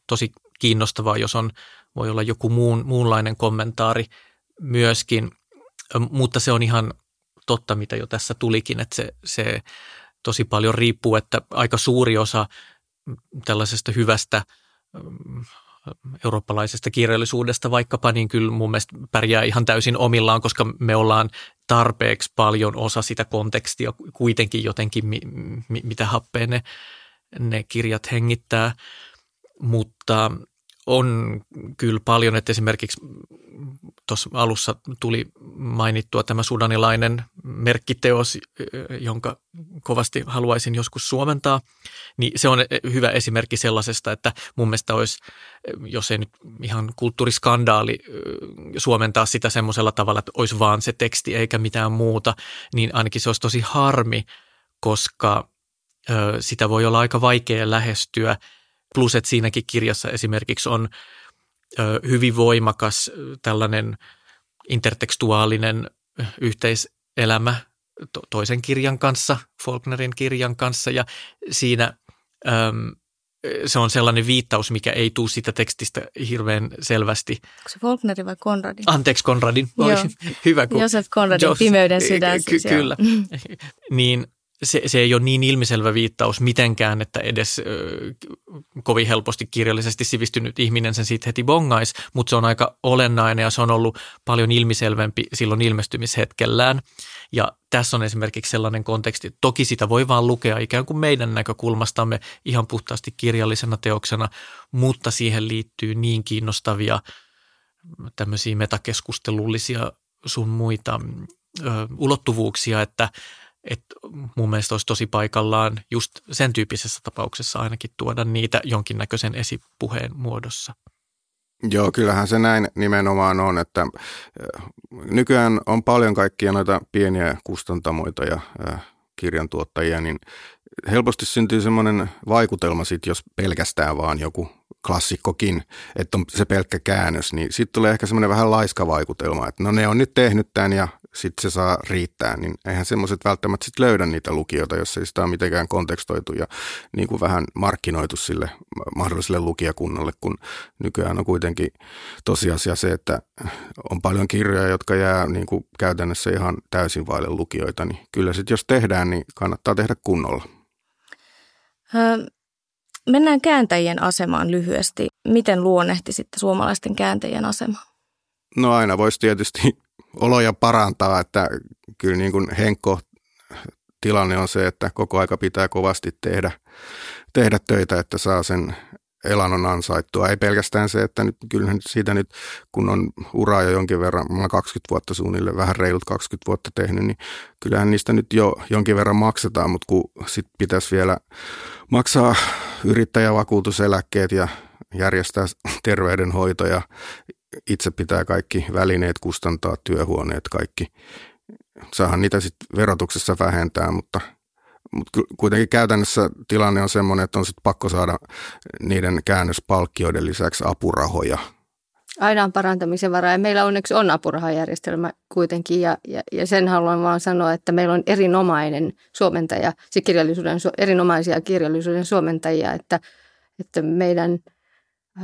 tosi kiinnostavaa, jos on, voi olla joku muun, muunlainen kommentaari myöskin, mutta se on ihan totta, mitä jo tässä tulikin, että se, se tosi paljon riippuu, että aika suuri osa tällaisesta hyvästä eurooppalaisesta kirjallisuudesta vaikkapa, niin kyllä mun mielestä pärjää ihan täysin omillaan, koska me ollaan tarpeeksi paljon osa sitä kontekstia kuitenkin jotenkin, mi, mi, mitä happea ne, ne kirjat hengittää. Mutta on kyllä paljon, että esimerkiksi tuossa alussa tuli mainittua tämä sudanilainen merkkiteos, jonka kovasti haluaisin joskus suomentaa, niin se on hyvä esimerkki sellaisesta, että mun mielestä olisi, jos ei nyt ihan kulttuuriskandaali suomentaa sitä semmoisella tavalla, että olisi vaan se teksti eikä mitään muuta, niin ainakin se olisi tosi harmi, koska sitä voi olla aika vaikea lähestyä – Plus, että siinäkin kirjassa esimerkiksi on hyvin voimakas tällainen intertekstuaalinen yhteiselämä to, toisen kirjan kanssa, Faulknerin kirjan kanssa ja siinä ö, se on sellainen viittaus, mikä ei tule siitä tekstistä hirveän selvästi. Onko se Faulknerin vai Konradin? Anteeksi Konradin, Oi, hyvä. Kun Josef Konradin Jos, Pimeyden sydän. Ky- siis kyllä. niin se, se ei ole niin ilmiselvä viittaus mitenkään, että edes ö, kovin helposti kirjallisesti sivistynyt ihminen sen siitä heti bongaisi, mutta se on aika olennainen ja se on ollut paljon ilmiselvempi silloin ilmestymishetkellään. Ja tässä on esimerkiksi sellainen konteksti, että toki sitä voi vaan lukea ikään kuin meidän näkökulmastamme ihan puhtaasti kirjallisena teoksena, mutta siihen liittyy niin kiinnostavia tämmöisiä metakeskustelullisia sun muita ö, ulottuvuuksia, että – että mun mielestä olisi tosi paikallaan just sen tyyppisessä tapauksessa ainakin tuoda niitä jonkinnäköisen esipuheen muodossa. Joo, kyllähän se näin nimenomaan on, että nykyään on paljon kaikkia noita pieniä kustantamoita ja kirjantuottajia, niin helposti syntyy semmoinen vaikutelma sit, jos pelkästään vaan joku klassikkokin, että on se pelkkä käännös, niin sitten tulee ehkä semmoinen vähän laiska vaikutelma, että no ne on nyt tehnyt tämän ja sitten se saa riittää, niin eihän semmoiset välttämättä sit löydä niitä lukijoita, jos ei sitä ole mitenkään kontekstoitu ja niin kuin vähän markkinoitu sille mahdolliselle lukijakunnalle, kun nykyään on kuitenkin tosiasia se, että on paljon kirjoja, jotka jää niin kuin käytännössä ihan täysin vaille lukijoita, niin kyllä sitten jos tehdään, niin kannattaa tehdä kunnolla. Mennään kääntäjien asemaan lyhyesti. Miten luonnehtisitte suomalaisten kääntäjien asemaa? No aina voisi tietysti oloja parantaa, että kyllä niin kuin Henkko tilanne on se, että koko aika pitää kovasti tehdä, tehdä töitä, että saa sen elannon ansaittua. Ei pelkästään se, että nyt, kyllähän siitä nyt, kun on uraa jo jonkin verran, mä olen 20 vuotta suunnilleen, vähän reilut 20 vuotta tehnyt, niin kyllähän niistä nyt jo jonkin verran maksetaan, mutta kun sitten pitäisi vielä maksaa yrittäjävakuutuseläkkeet ja järjestää terveydenhoito ja itse pitää kaikki välineet kustantaa, työhuoneet, kaikki. Saahan niitä sitten verotuksessa vähentää, mutta, mutta kuitenkin käytännössä tilanne on sellainen, että on sitten pakko saada niiden käännöspalkkioiden lisäksi apurahoja. Aina on parantamisen varaa ja meillä onneksi on apurahajärjestelmä kuitenkin ja, ja, ja sen haluan vaan sanoa, että meillä on erinomainen suomentaja, se kirjallisuuden, erinomaisia kirjallisuuden suomentajia, että, että meidän –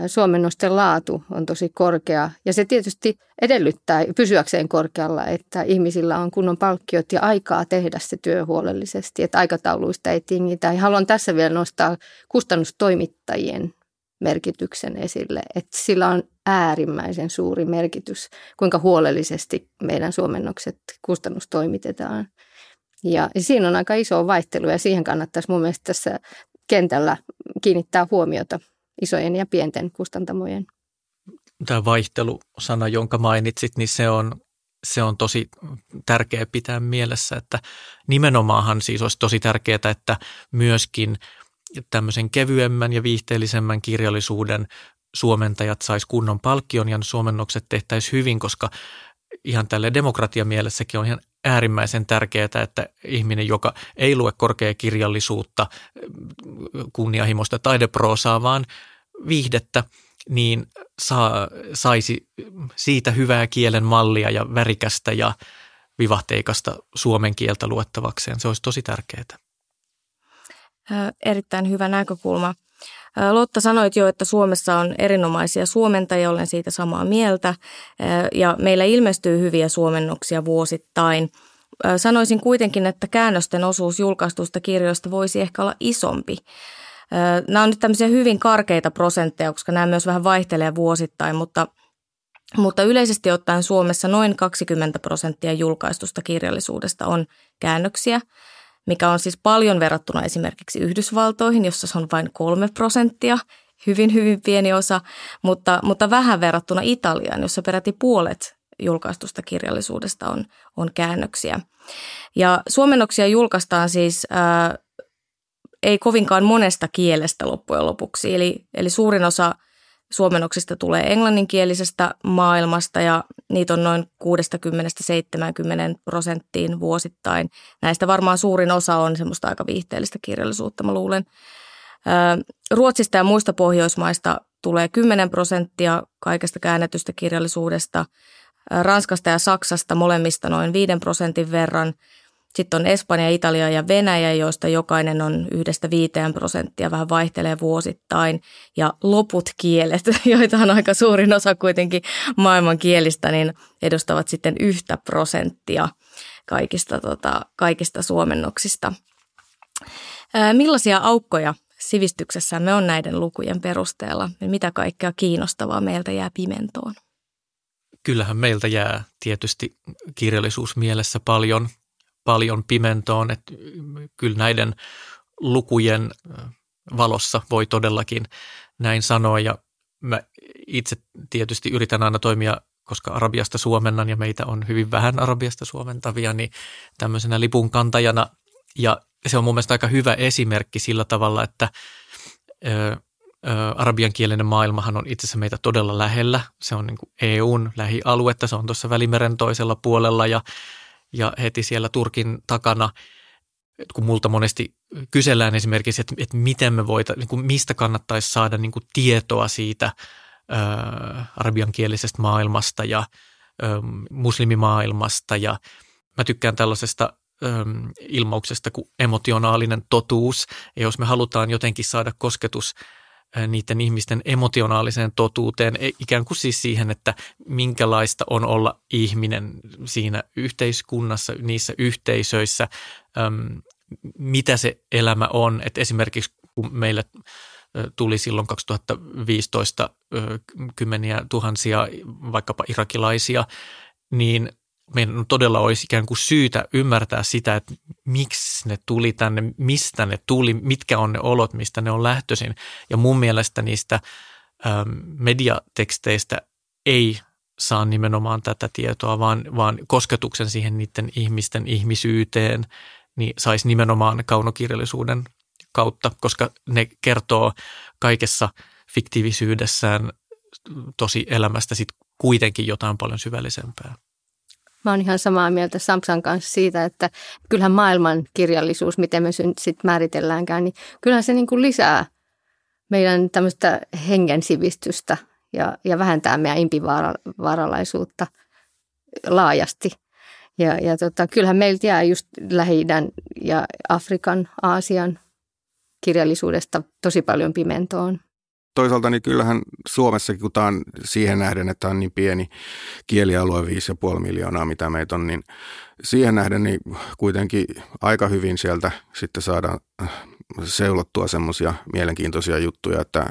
suomennosten laatu on tosi korkea ja se tietysti edellyttää pysyäkseen korkealla, että ihmisillä on kunnon palkkiot ja aikaa tehdä se työ huolellisesti, että aikatauluista ei tingitä. Ja haluan tässä vielä nostaa kustannustoimittajien merkityksen esille, että sillä on äärimmäisen suuri merkitys, kuinka huolellisesti meidän suomennokset kustannustoimitetaan. Ja siinä on aika iso vaihtelu ja siihen kannattaisi mun mielestä tässä kentällä kiinnittää huomiota isojen ja pienten kustantamojen. Tämä vaihtelusana, jonka mainitsit, niin se on, se on tosi tärkeä pitää mielessä, että nimenomaanhan siis olisi tosi tärkeää, että myöskin tämmöisen kevyemmän ja viihteellisemmän kirjallisuuden suomentajat sais kunnon palkkion ja suomennokset tehtäisiin hyvin, koska ihan tälle demokratiamielessäkin on ihan äärimmäisen tärkeää, että ihminen, joka ei lue korkeakirjallisuutta, kunnianhimoista taideproosaa, vaan viihdettä, niin saa, saisi siitä hyvää kielen mallia ja värikästä ja vivahteikasta suomen kieltä luettavakseen. Se olisi tosi tärkeää. Erittäin hyvä näkökulma. Lotta sanoit jo, että Suomessa on erinomaisia suomentajia, olen siitä samaa mieltä, ja meillä ilmestyy hyviä suomennoksia vuosittain. Sanoisin kuitenkin, että käännösten osuus julkaistusta kirjoista voisi ehkä olla isompi. Nämä on nyt tämmöisiä hyvin karkeita prosentteja, koska nämä myös vähän vaihtelee vuosittain, mutta, mutta yleisesti ottaen Suomessa noin 20 prosenttia julkaistusta kirjallisuudesta on käännöksiä, mikä on siis paljon verrattuna esimerkiksi Yhdysvaltoihin, jossa se on vain kolme prosenttia, hyvin hyvin pieni osa, mutta, mutta vähän verrattuna Italiaan, jossa peräti puolet julkaistusta kirjallisuudesta on, on käännöksiä. Ja suomennoksia julkaistaan siis ää, ei kovinkaan monesta kielestä loppujen lopuksi. Eli, eli suurin osa suomennoksista tulee englanninkielisestä maailmasta ja niitä on noin 60-70 prosenttiin vuosittain. Näistä varmaan suurin osa on semmoista aika viihteellistä kirjallisuutta, mä luulen. Ruotsista ja muista Pohjoismaista tulee 10 prosenttia kaikesta käännetystä kirjallisuudesta. Ranskasta ja Saksasta molemmista noin 5 prosentin verran – sitten on Espanja, Italia ja Venäjä, joista jokainen on yhdestä viiteen prosenttia, vähän vaihtelee vuosittain. Ja loput kielet, joita on aika suurin osa kuitenkin maailman kielistä, niin edustavat sitten yhtä prosenttia kaikista, tota, kaikista suomennoksista. Ää, millaisia aukkoja sivistyksessämme on näiden lukujen perusteella? Mitä kaikkea kiinnostavaa meiltä jää pimentoon? Kyllähän meiltä jää tietysti kirjallisuus mielessä paljon – paljon pimentoon, että kyllä näiden lukujen valossa voi todellakin näin sanoa ja mä itse tietysti yritän aina toimia, koska Arabiasta suomennan ja meitä on hyvin vähän Arabiasta suomentavia, niin tämmöisenä lipun kantajana ja se on mun mielestä aika hyvä esimerkki sillä tavalla, että ö, arabiankielinen maailmahan on itse asiassa meitä todella lähellä. Se on niin EUn lähialuetta, se on tuossa Välimeren toisella puolella ja ja heti siellä Turkin takana, kun multa monesti kysellään esimerkiksi, että, että miten me voita, niin kuin mistä kannattaisi saada niin kuin tietoa siitä ää, arabiankielisestä maailmasta ja ää, muslimimaailmasta ja mä tykkään tällaisesta ilmauksesta kuin emotionaalinen totuus. Ja jos me halutaan jotenkin saada kosketus niiden ihmisten emotionaaliseen totuuteen, e, ikään kuin siis siihen, että minkälaista on olla ihminen siinä yhteiskunnassa, niissä yhteisöissä, mitä se elämä on. Että esimerkiksi kun meille tuli silloin 2015 kymmeniä tuhansia vaikkapa irakilaisia, niin meidän todella olisi ikään kuin syytä ymmärtää sitä, että miksi ne tuli tänne, mistä ne tuli, mitkä on ne olot, mistä ne on lähtöisin. Ja mun mielestä niistä ähm, mediateksteistä ei saa nimenomaan tätä tietoa, vaan, vaan kosketuksen siihen niiden ihmisten ihmisyyteen niin saisi nimenomaan kaunokirjallisuuden kautta, koska ne kertoo kaikessa fiktiivisyydessään tosi elämästä sit kuitenkin jotain paljon syvällisempää. Mä oon ihan samaa mieltä Samsan kanssa siitä, että kyllähän maailman kirjallisuus, miten me sitten määritelläänkään, niin kyllähän se niin kuin lisää meidän tämmöistä hengen sivistystä ja, ja vähentää meidän impivaaralaisuutta laajasti. Ja, ja tota, kyllähän meiltä jää just lähi ja Afrikan, Aasian kirjallisuudesta tosi paljon pimentoon toisaalta niin kyllähän Suomessakin, kun tämä on siihen nähden, että on niin pieni kielialue, 5,5 miljoonaa, mitä meitä on, niin siihen nähden niin kuitenkin aika hyvin sieltä sitten saadaan äh, seulottua semmoisia mielenkiintoisia juttuja, että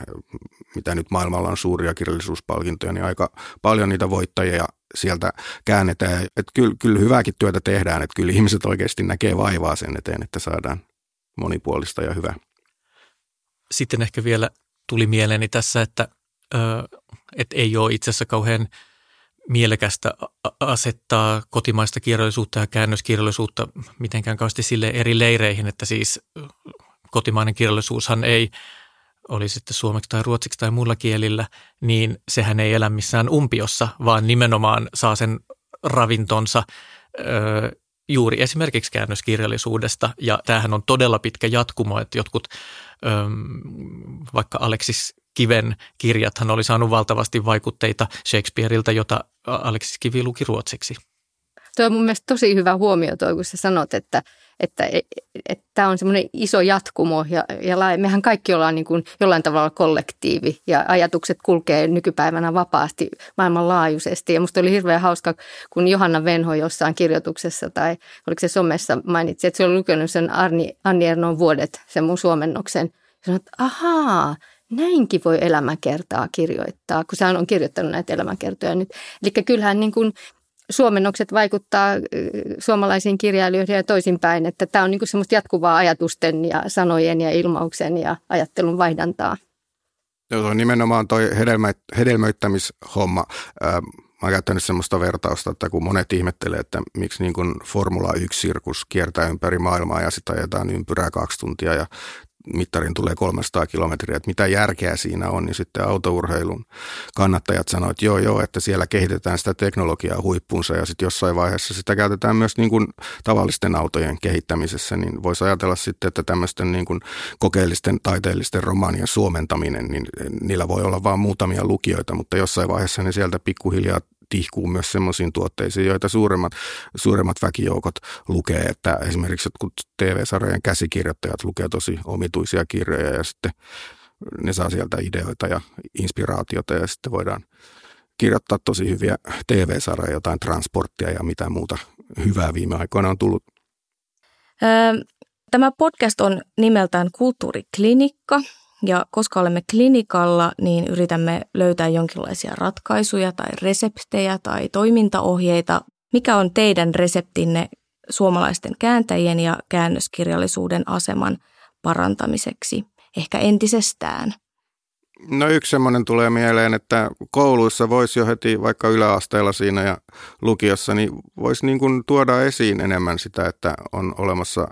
mitä nyt maailmalla on suuria kirjallisuuspalkintoja, niin aika paljon niitä voittajia sieltä käännetään. Että kyllä, kyllä hyvääkin työtä tehdään, että kyllä ihmiset oikeasti näkee vaivaa sen eteen, että saadaan monipuolista ja hyvää. Sitten ehkä vielä tuli mieleeni tässä, että, että ei ole itse asiassa kauhean mielekästä asettaa kotimaista kirjallisuutta ja käännöskirjallisuutta mitenkään kauheasti sille eri leireihin, että siis kotimainen kirjallisuushan ei, oli sitten suomeksi tai ruotsiksi tai muilla kielillä, niin sehän ei elä missään umpiossa, vaan nimenomaan saa sen ravintonsa juuri esimerkiksi käännöskirjallisuudesta. Ja tämähän on todella pitkä jatkumo, että jotkut vaikka Aleksis Kiven kirjathan oli saanut valtavasti vaikutteita Shakespeareilta, jota Aleksis Kivi luki ruotsiksi. Tuo on mun mielestä tosi hyvä huomio toi, kun sä sanot, että, että, että tämä on semmoinen iso jatkumo ja, ja mehän kaikki ollaan niin kuin jollain tavalla kollektiivi ja ajatukset kulkee nykypäivänä vapaasti maailmanlaajuisesti. Ja musta oli hirveän hauska, kun Johanna Venho jossain kirjoituksessa tai oliko se somessa mainitsi, että se oli lukenut sen Arni, Anni Ernon vuodet, sen mun suomennoksen Sanoin, että ahaa, näinkin voi elämäkertaa kirjoittaa, kun hän on kirjoittanut näitä elämäkertoja nyt. Eli kyllähän niin kuin suomennokset vaikuttaa suomalaisiin kirjailijoihin ja toisinpäin, että tämä on niin semmoista jatkuvaa ajatusten ja sanojen ja ilmauksen ja ajattelun vaihdantaa. Joo, nimenomaan toi hedelmä, hedelmöittämishomma. Mä oon käyttänyt semmoista vertausta, että kun monet ihmettelee, että miksi niin kuin Formula 1-sirkus kiertää ympäri maailmaa ja sitä ajetaan ympyrää kaksi tuntia ja mittarin tulee 300 kilometriä, että mitä järkeä siinä on, niin sitten autourheilun kannattajat sanoivat, että joo joo, että siellä kehitetään sitä teknologiaa huippunsa ja sitten jossain vaiheessa sitä käytetään myös niin kuin tavallisten autojen kehittämisessä, niin voisi ajatella sitten, että tämmöisten niin kuin kokeellisten taiteellisten romaanien suomentaminen, niin niillä voi olla vain muutamia lukijoita, mutta jossain vaiheessa ne sieltä pikkuhiljaa tihkuu myös semmoisiin tuotteisiin, joita suuremmat, suuremmat väkijoukot lukee, että esimerkiksi jotkut TV-sarjojen käsikirjoittajat lukee tosi omituisia kirjoja ja sitten ne saa sieltä ideoita ja inspiraatiota ja sitten voidaan kirjoittaa tosi hyviä TV-sarjoja, jotain transporttia ja mitä muuta hyvää viime aikoina on tullut. Tämä podcast on nimeltään Kulttuuriklinikka ja koska olemme klinikalla, niin yritämme löytää jonkinlaisia ratkaisuja tai reseptejä tai toimintaohjeita. Mikä on teidän reseptinne suomalaisten kääntäjien ja käännöskirjallisuuden aseman parantamiseksi, ehkä entisestään? No yksi semmoinen tulee mieleen, että kouluissa voisi jo heti vaikka yläasteella siinä ja lukiossa, niin voisi niin kuin tuoda esiin enemmän sitä, että on olemassa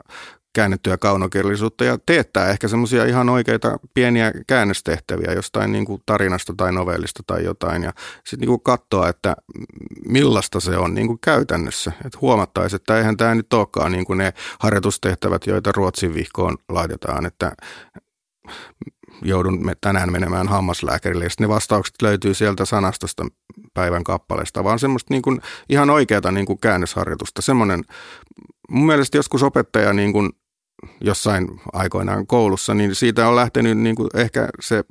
käännettyä kaunokirjallisuutta ja teettää ehkä semmoisia ihan oikeita pieniä käännöstehtäviä jostain niin kuin tarinasta tai novellista tai jotain ja sitten niin katsoa, että millaista se on niin kuin käytännössä. Että huomattaisiin, että eihän tämä nyt olekaan niin kuin ne harjoitustehtävät, joita Ruotsin vihkoon laitetaan, että joudun tänään menemään hammaslääkärille ja ne vastaukset löytyy sieltä sanastosta päivän kappaleesta, vaan semmoista niin kuin ihan oikeata niin kuin käännösharjoitusta. Semmoinen, mun mielestä joskus opettaja niin kuin jossain aikoinaan koulussa, niin siitä on lähtenyt niin kuin ehkä se,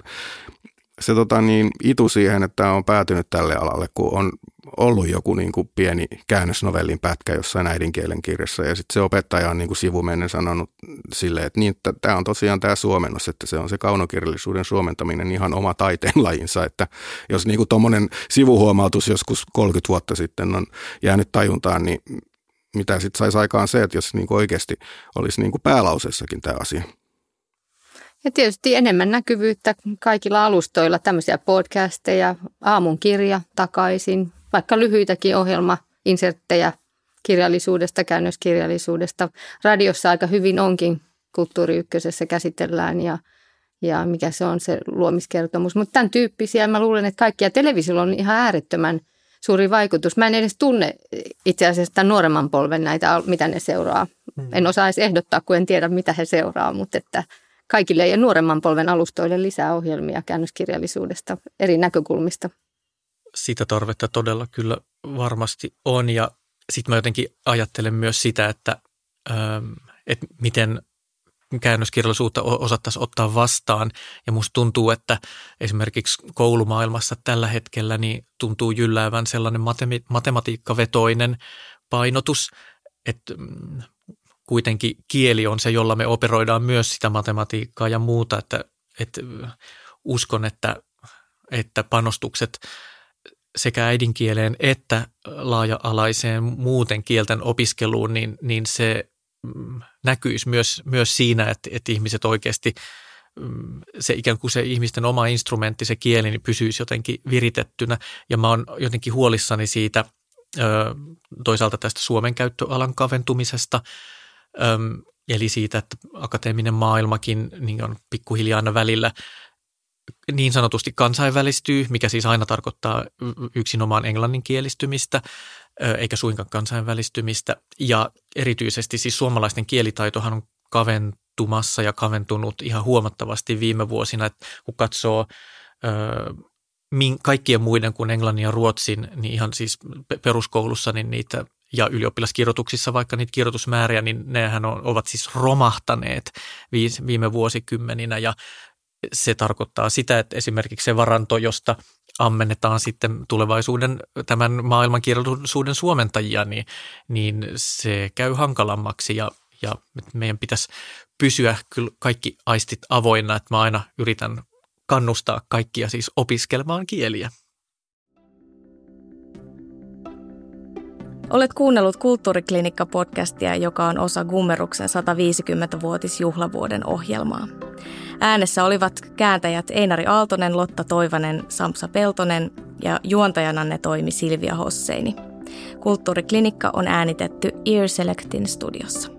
se tota niin, itu siihen, että on päätynyt tälle alalle, kun on ollut joku niin kuin pieni käännösnovellin pätkä jossain äidinkielen kirjassa. Ja sitten se opettaja on niin kuin sivumennen sanonut silleen, että niin, tämä on tosiaan tämä suomennos, että se on se kaunokirjallisuuden suomentaminen ihan oma taiteenlajinsa, että jos niin kuin tuommoinen sivuhuomautus joskus 30 vuotta sitten on jäänyt tajuntaan, niin mitä sitten saisi aikaan se, että jos niin kuin oikeasti olisi niin kuin päälauseessakin tämä asia. Ja tietysti enemmän näkyvyyttä kaikilla alustoilla, tämmöisiä podcasteja, aamun kirja takaisin, vaikka lyhyitäkin ohjelma, inserttejä kirjallisuudesta, käännöskirjallisuudesta. Radiossa aika hyvin onkin Kulttuuri Ykkösessä käsitellään ja, ja mikä se on se luomiskertomus. Mutta tämän tyyppisiä mä luulen, että kaikkia televisiolla on ihan äärettömän – suuri vaikutus. Mä en edes tunne itse asiassa tämän nuoremman polven näitä, mitä ne seuraa. Mm. En osaa edes ehdottaa, kun en tiedä, mitä he seuraa, mutta että kaikille ja nuoremman polven alustoille lisää ohjelmia käännöskirjallisuudesta eri näkökulmista. Sitä tarvetta todella kyllä varmasti on ja sitten mä jotenkin ajattelen myös sitä, että, ähm, että miten käännöskirjallisuutta osattaisiin ottaa vastaan. Ja musta tuntuu, että esimerkiksi koulumaailmassa tällä hetkellä niin tuntuu jylläävän sellainen matematiikkavetoinen painotus, että mm, kuitenkin kieli on se, jolla me operoidaan myös sitä matematiikkaa ja muuta, että, että uskon, että, että panostukset sekä äidinkieleen että laaja-alaiseen muuten kielten opiskeluun, niin, niin se näkyisi myös, myös siinä, että, että ihmiset oikeasti mm, se ikään kuin se ihmisten oma instrumentti, se kieli, niin pysyisi jotenkin viritettynä. Ja mä oon jotenkin huolissani siitä toisaalta tästä Suomen käyttöalan kaventumisesta, eli siitä, että akateeminen maailmakin niin on pikkuhiljaa aina välillä niin sanotusti kansainvälistyy, mikä siis aina tarkoittaa yksinomaan englanninkielistymistä, eikä suinkaan kansainvälistymistä. Ja erityisesti siis suomalaisten kielitaitohan on kaventumassa ja kaventunut ihan huomattavasti viime vuosina, että kun katsoo kaikkien muiden kuin englannin ja ruotsin, niin ihan siis peruskoulussa niin niitä ja ylioppilaskirjoituksissa vaikka niitä kirjoitusmääriä, niin nehän on, ovat siis romahtaneet viime vuosikymmeninä ja se tarkoittaa sitä, että esimerkiksi se varanto, josta ammennetaan sitten tulevaisuuden tämän maailmankirjallisuuden suomentajia, niin, niin se käy hankalammaksi ja, ja meidän pitäisi pysyä kyllä kaikki aistit avoinna, että mä aina yritän kannustaa kaikkia siis opiskelemaan kieliä. Olet kuunnellut Kulttuuriklinikka-podcastia, joka on osa Gummeruksen 150-vuotisjuhlavuoden ohjelmaa. Äänessä olivat kääntäjät Einari Aaltonen, Lotta Toivanen, Samsa Peltonen ja juontajana ne toimi Silvia Hosseini. Kulttuuriklinikka on äänitetty Ear Selectin studiossa.